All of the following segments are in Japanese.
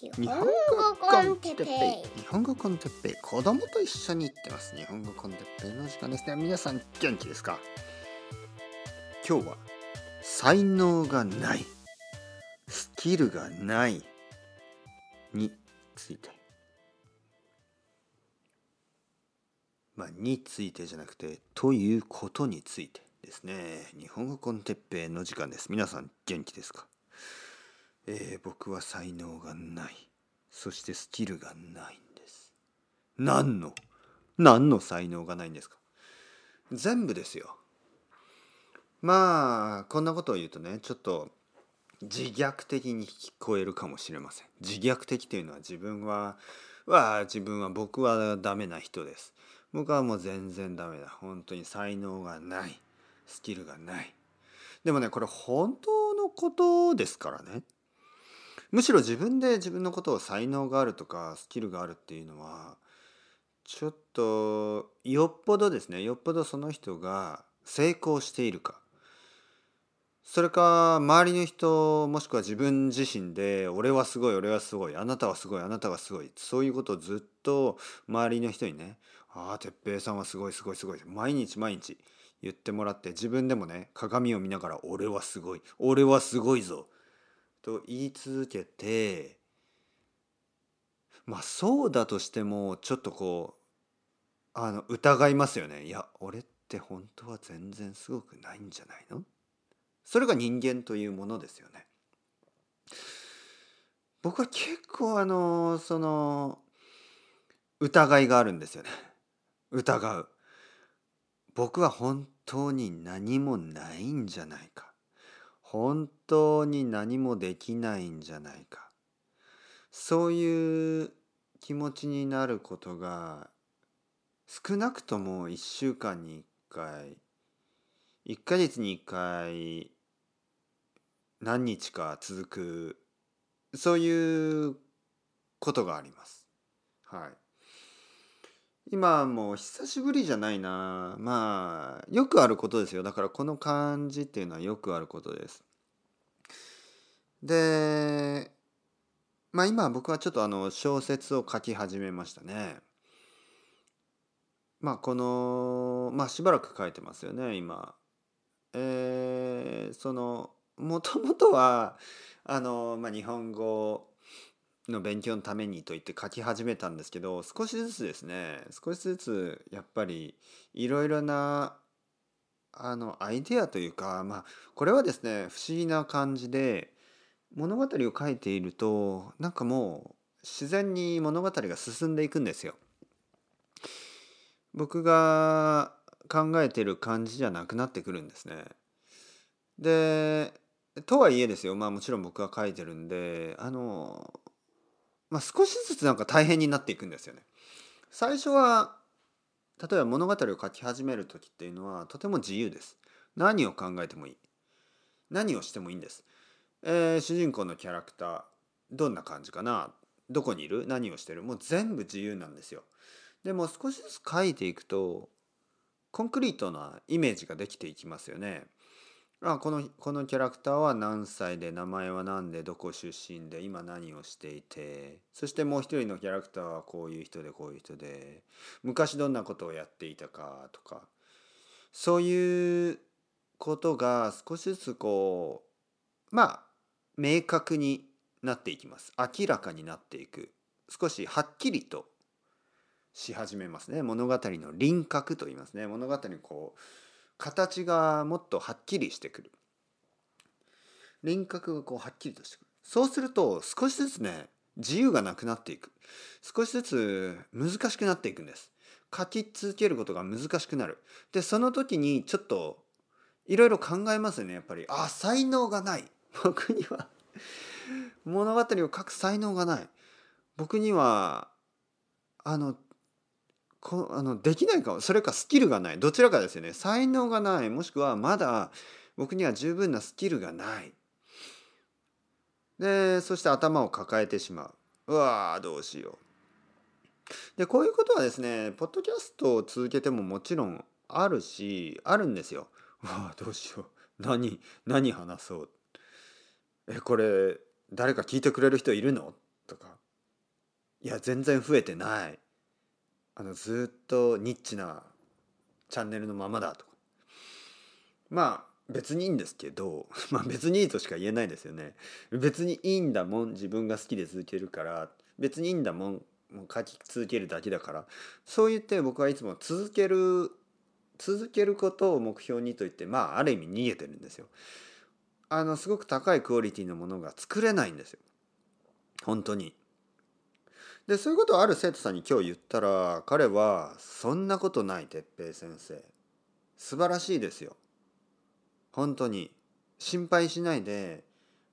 日本語コンテッペイ。日本語コンテッペイ。子供と一緒に行ってます。日本語コンテッペイの時間です。ね皆さん元気ですか？今日は才能がない。スキルがない。について。まあについてじゃなくてということについてですね。日本語コンテッペイの時間です。皆さん元気ですか？えー、僕は才能がない。そしてスキルがないんです。何の何の才能がないんですか？全部ですよ。まあこんなことを言うとねちょっと自虐的に聞こえるかもしれません。自虐的というのは自分はは自分は僕はダメな人です。僕はもう全然ダメだ。本当に才能がない。スキルがない。でもねこれ本当のことですからね。むしろ自分で自分のことを才能があるとかスキルがあるっていうのはちょっとよっぽどですね。よっぽどその人が成功しているか。それか周りの人もしくは自分自身で「俺はすごい俺はすごいあなたはすごいあなたはすごい」そういうことをずっと周りの人にね「ああ哲平さんはすごいすごいすごい」毎日毎日言ってもらって自分でもね鏡を見ながら「俺はすごい俺はすごいぞ」と言い続けてまあそうだとしてもちょっとこうあの疑いますよねいや俺って本当は全然すごくないんじゃないの？それが人間というものですよね。僕は結構あのその疑いがあるんですよね。疑う。僕は本当に何もないんじゃないか。本当に何もできないんじゃないかそういう気持ちになることが少なくとも1週間に1回1ヶ月に1回何日か続くそういうことがあります。はい。今もう久しぶりじゃないなまあよくあることですよだからこの感じっていうのはよくあることですでまあ今僕はちょっとあの小説を書き始めましたね。まあこのまあしばらく書いてますよね今。えー、そのもともとはあの、まあ、日本語の勉強のためにと言って書き始めたんですけど少しずつですね少しずつやっぱりいろいろなあのアイデアというかまあこれはですね不思議な感じで物語を書いているとなんかもう自然に物語が進んでいくんですよ。僕が考えてる感じじゃなくなってくるんですね。でとはいえですよまあもちろん僕が書いてるんであのまあ、少しずつなんか大変になっていくんですよね。最初は例えば物語を書き始める時っていうのはとても自由です。何を考えてもいい。何をしてもいいんです。えー、主人公のキャラクターどんな感じかな？どこにいる？何をしてる？もう全部自由なんですよ。でも少しずつ書いていくとコンクリートなイメージができていきますよね。あこのこのキャラクターは何歳で名前は何でどこ出身で今何をしていてそしてもう一人のキャラクターはこういう人でこういう人で昔どんなことをやっていたかとかそういうことが少しずつこうまあ明確になっていきます。明らかになっていく。少しはっきりとし始めますね。物語の輪郭と言いますね。物語にこう形がもっとはっきりしてくる。輪郭がこうはっきりとしてくる。そうすると少しずつね自由がなくなっていく。少しずつ難しくなっていくんです。書き続けることが難しくなる。でその時にちょっといろいろ考えますよね。やっぱりあ才能がない。僕には物語を書く才能がない。僕にはあのこあのできないかそれかスキルがない。どちらかですよね。才能がない。もしくはまだ僕には十分なスキルがない。でそして頭を抱えてしまう。うわどうしよう。でこういうことはですねポッドキャストを続けてももちろんあるしあるんですよ。うわどうしよう。何何話そう。えこれ誰か聞いてくれる人いるの？とかいや全然増えてない。あのずっとニッチなチャンネルのままだとか。まあ別にいいんですけど。まあ別にいいとしか言えないですよね。別にいいんだもん。自分が好きで続けるから。別にいいんだもん。もう書き続けるだけだから。そう言って僕はいつも続ける続けることを目標にと言ってまあある意味逃げてるんですよ。あのすごく高いクオリティのものが作れないんですよ。本当に。でそういうことをある生徒さんに今日言ったら彼は「そんなことない哲平先生。素晴らしいですよ。本当に。心配しないで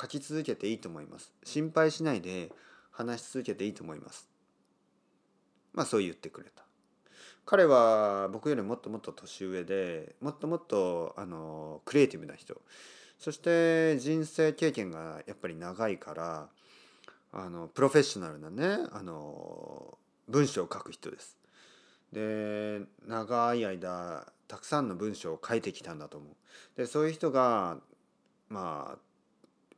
書き続けていいと思います。心配しないで話し続けていいと思います。まあそう言ってくれた。彼は僕よりもっともっと年上でもっともっとあのクリエイティブな人。そして人生経験がやっぱり長いからあのプロフェッショナルなねあの文章を書く人です。で長い間たくさんの文章を書いてきたんだと思う。でそういう人がま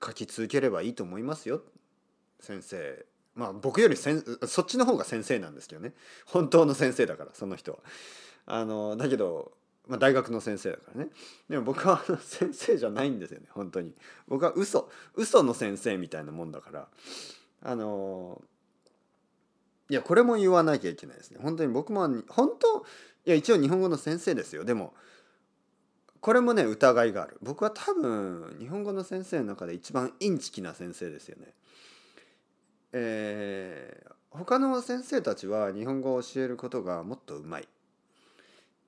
あ書き続ければいいと思いますよ先生。まあ僕よりせんそっちの方が先生なんですけどね本当の先生だからその人は。あのだけどまあ、大学の先生だからね。でも僕は先生じゃないんですよね本当に。僕は嘘嘘の先生みたいなもんだから。あのいやこれも言わなきゃいけないですね。本当に僕も本当いや一応日本語の先生ですよ。でもこれもね疑いがある。僕は多分日本語の先生の中で一番インチキな先生ですよね。えー、他の先生たちは日本語を教えることがもっとうまい。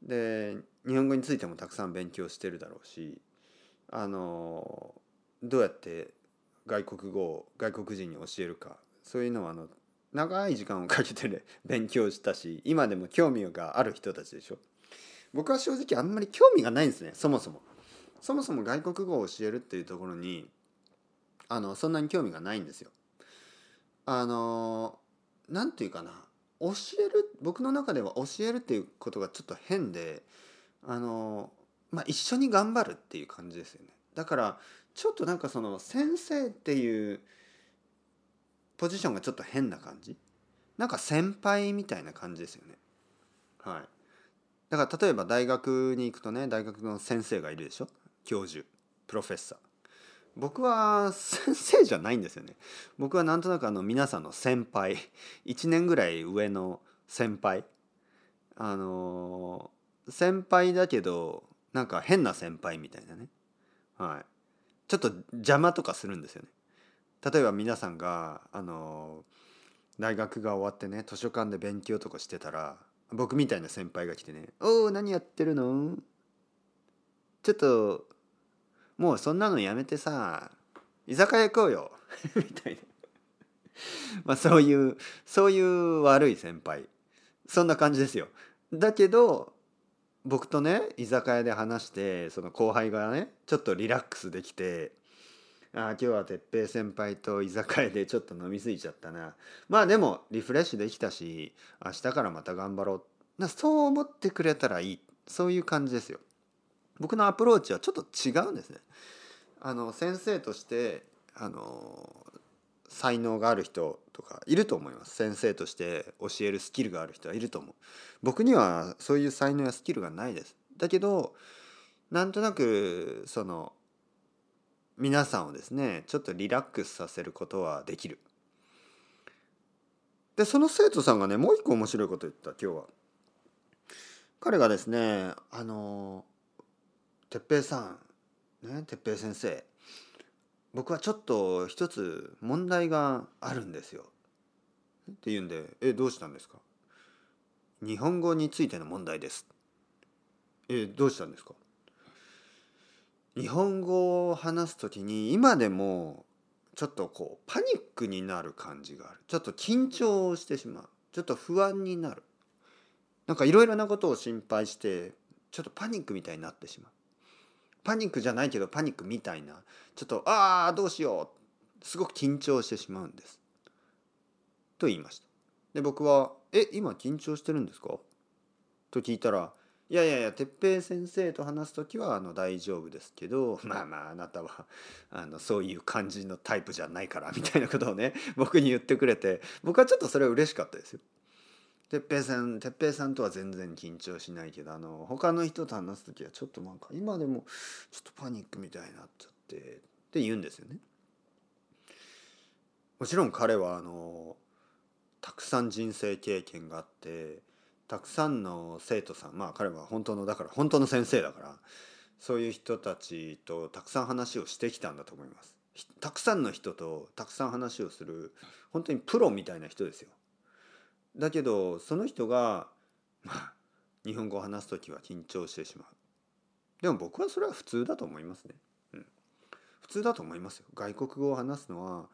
で日本語についてもたくさん勉強してるだろうしあのどうやって外国語を外国人に教えるかそういうのはあの長い時間をかけて、勉強したし今でも興味がある人たちでしょ。僕は正直あんまり興味がないんですねそもそも。そもそも外国語を教えるっていうところにあのそんなに興味がないんですよ。あの何て言うかな。教える僕の中では教えるっていうことがちょっと変であのまあ一緒に頑張るっていう感じですよね。だからちょっとなんかその先生っていうポジションがちょっと変な感じ？なんか先輩みたいな感じですよね。はい。だから例えば大学に行くとね大学の先生がいるでしょ？教授プロフェッサー。僕は先生じゃないんですよね。僕はなんとなくあの皆さんの先輩。1年ぐらい上の先輩。あの先輩だけどなんか変な先輩みたいなね。はい。ちょっと邪魔とかするんですよね。例えば皆さんがあの大学が終わってね図書館で勉強とかしてたら僕みたいな先輩が来てね「おお何やってるの？ちょっともうそんなのやめてさ居酒屋行こうよ。みたいな。まあそういうそういう悪い先輩。そんな感じですよ。だけど僕とね居酒屋で話してその後輩がねちょっとリラックスできてあ今日は哲平先輩と居酒屋でちょっと飲み過ぎちゃったな。まあでもリフレッシュできたし明日からまた頑張ろう。そう思ってくれたらいい。そういう感じですよ。僕のアプローチはちょっと違うんですね。あの先生としてあの才能がある人とかいると思います。先生として教えるスキルがある人はいると思う。僕にはそういう才能やスキルがないです。だけどなんとなくその皆さんをですねちょっとリラックスさせることはできる。でその生徒さんがねもう一個面白いこと言った今日は。彼がですねあの哲平さんね哲平先生僕はちょっと一つ問題があるんですよ。って言うんで「えどうしたんですか?」「日本語についての問題です」「えどうしたんですか?」日本語を話す時に今でもちょっとこうパニックになる感じがあるちょっと緊張してしまうちょっと不安になるなんかいろいろなことを心配してちょっとパニックみたいになってしまうパニックじゃないけどパニックみたいなちょっとああどうしようすごく緊張してしまうんですと言いましたで僕は「え今緊張してるんですか?」と聞いたら「いやいやいや哲平先生と話す時はあの大丈夫ですけど まあまああなたはあのそういう感じのタイプじゃないからみたいなことをね僕に言ってくれて僕はちょっとそれは嬉しかったですよ。哲平さん哲平さんとは全然緊張しないけどあの他の人と話す時はちょっとなんか今でもちょっとパニックみたいになっちゃってって言うんですよね。もちろん彼はあのたくさん人生経験があってたくさんの生徒さんまあ彼は本当のだから本当の先生だからそういう人たちとたくさん話をしてきたんだと思いますたくさんの人とたくさん話をする本当にプロみたいな人ですよだけどその人がまあ日本語を話す時は緊張してしまう。でも僕はそれは普通だと思いますね、うん、普通だと思いますよ。外国語を話すのは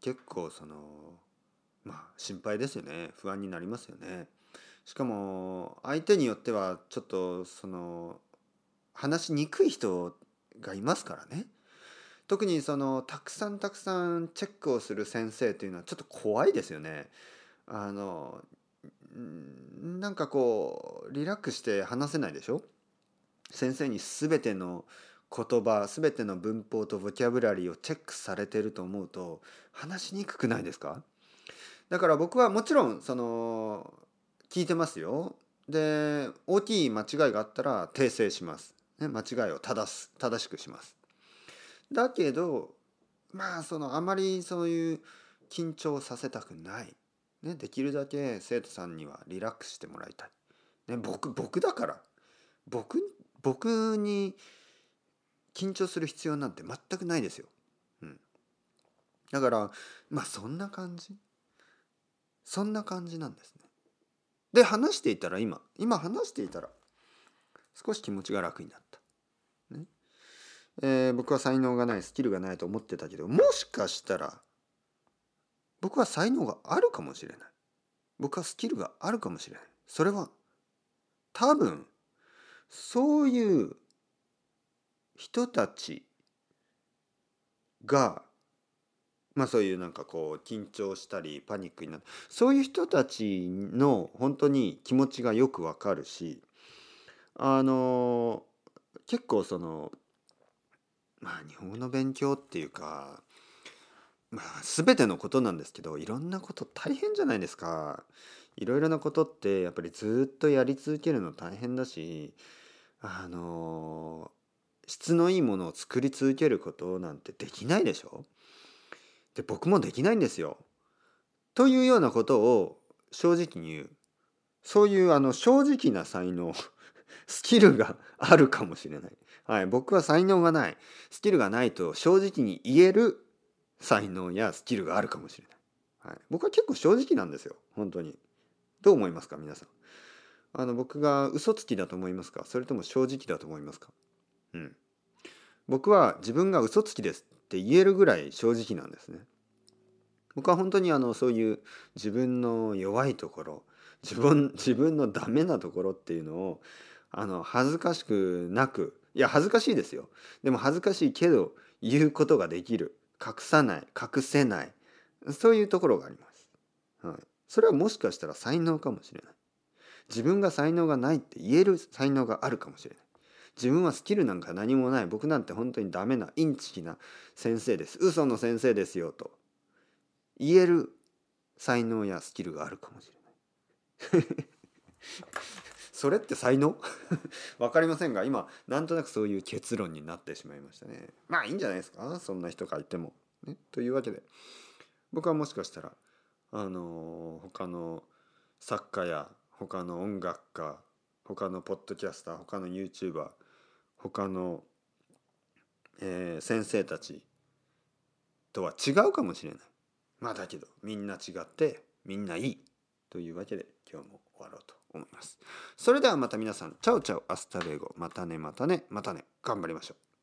結構そのまあ心配ですよね。不安になりますよね。しかも相手によってはちょっとその話しにくい人がいますからね。特にそのたくさんたくさんチェックをする先生っていうのはちょっと怖いですよね。あのなんかこうリラックスして話せないでしょ？先生に全ての言葉全ての文法とボキャブラリーをチェックされてると思うと話しにくくないですか？だから僕はもちろんその聞いてますよ。で大きい間違いがあったら訂正します。ね、間違いを正す正しくします。だけどまあそのあまりそういう緊張させたくない。ね、できるだけ生徒さんにはリラックスしてもらいたい。ね、僕僕だから僕僕に緊張する必要なんて全くないですよ。うん、だからまあそんな感じそんな感じなんですね。で話していたら今今話していたら少し気持ちが楽になった。ねえー、僕は才能がないスキルがないと思ってたけどもしかしたら僕は才能があるかもしれない。僕はスキルがあるかもしれない。それは多分そういう人たちがまあそういうなんかこう緊張したりパニックになる。そういう人たちの本当に気持ちがよくわかるしあの結構そのまあ日本語の勉強っていうかまあ全てのことなんですけどいろんなこと大変じゃないですか。いろいろなことってやっぱりずっとやり続けるの大変だしあの質のいいものを作り続けることなんてできないでしょで僕もできないんですよ。というようなことを正直に言うそういうあの正直な才能 スキルがあるかもしれない。はい、僕は才能がないスキルがないと正直に言える才能やスキルがあるかもしれない。はい、僕は結構正直なんですよ本当に。どう思いますか皆さん？あの僕が嘘つきだと思いますか？それとも正直だと思いますか？うん。僕は自分が嘘つきですって言えるぐらい正直なんですね。僕は本当にあのそういう自分の弱いところ自分 自分のダメなところっていうのをあの恥ずかしくなくいや恥ずかしいですよでも恥ずかしいけど言うことができる隠さない隠せない。そういうところがあります、はい、それはもしかしたら才能かもしれない。自分が才能がないって言える才能があるかもしれない。自分はスキルなんか何もない。僕なんて本当にダメなインチキな先生です。嘘の先生ですよと。言える才能やスキルがあるかもしれない。それって才能？わかりませんが今なんとなくそういう結論になってしまいましたね。まあいいんじゃないですか？そんな人がいても、ね、というわけで。僕はもしかしたらあの他の作家や他の音楽家他のポッドキャスター他の YouTuber 他の、えー、先生たちとは違うかもしれない。まあだけどみんな違ってみんないい。というわけで今日も終わろうと。思います。それではまた皆さん chao chao hasta luego またねまたねまたね頑張りましょう。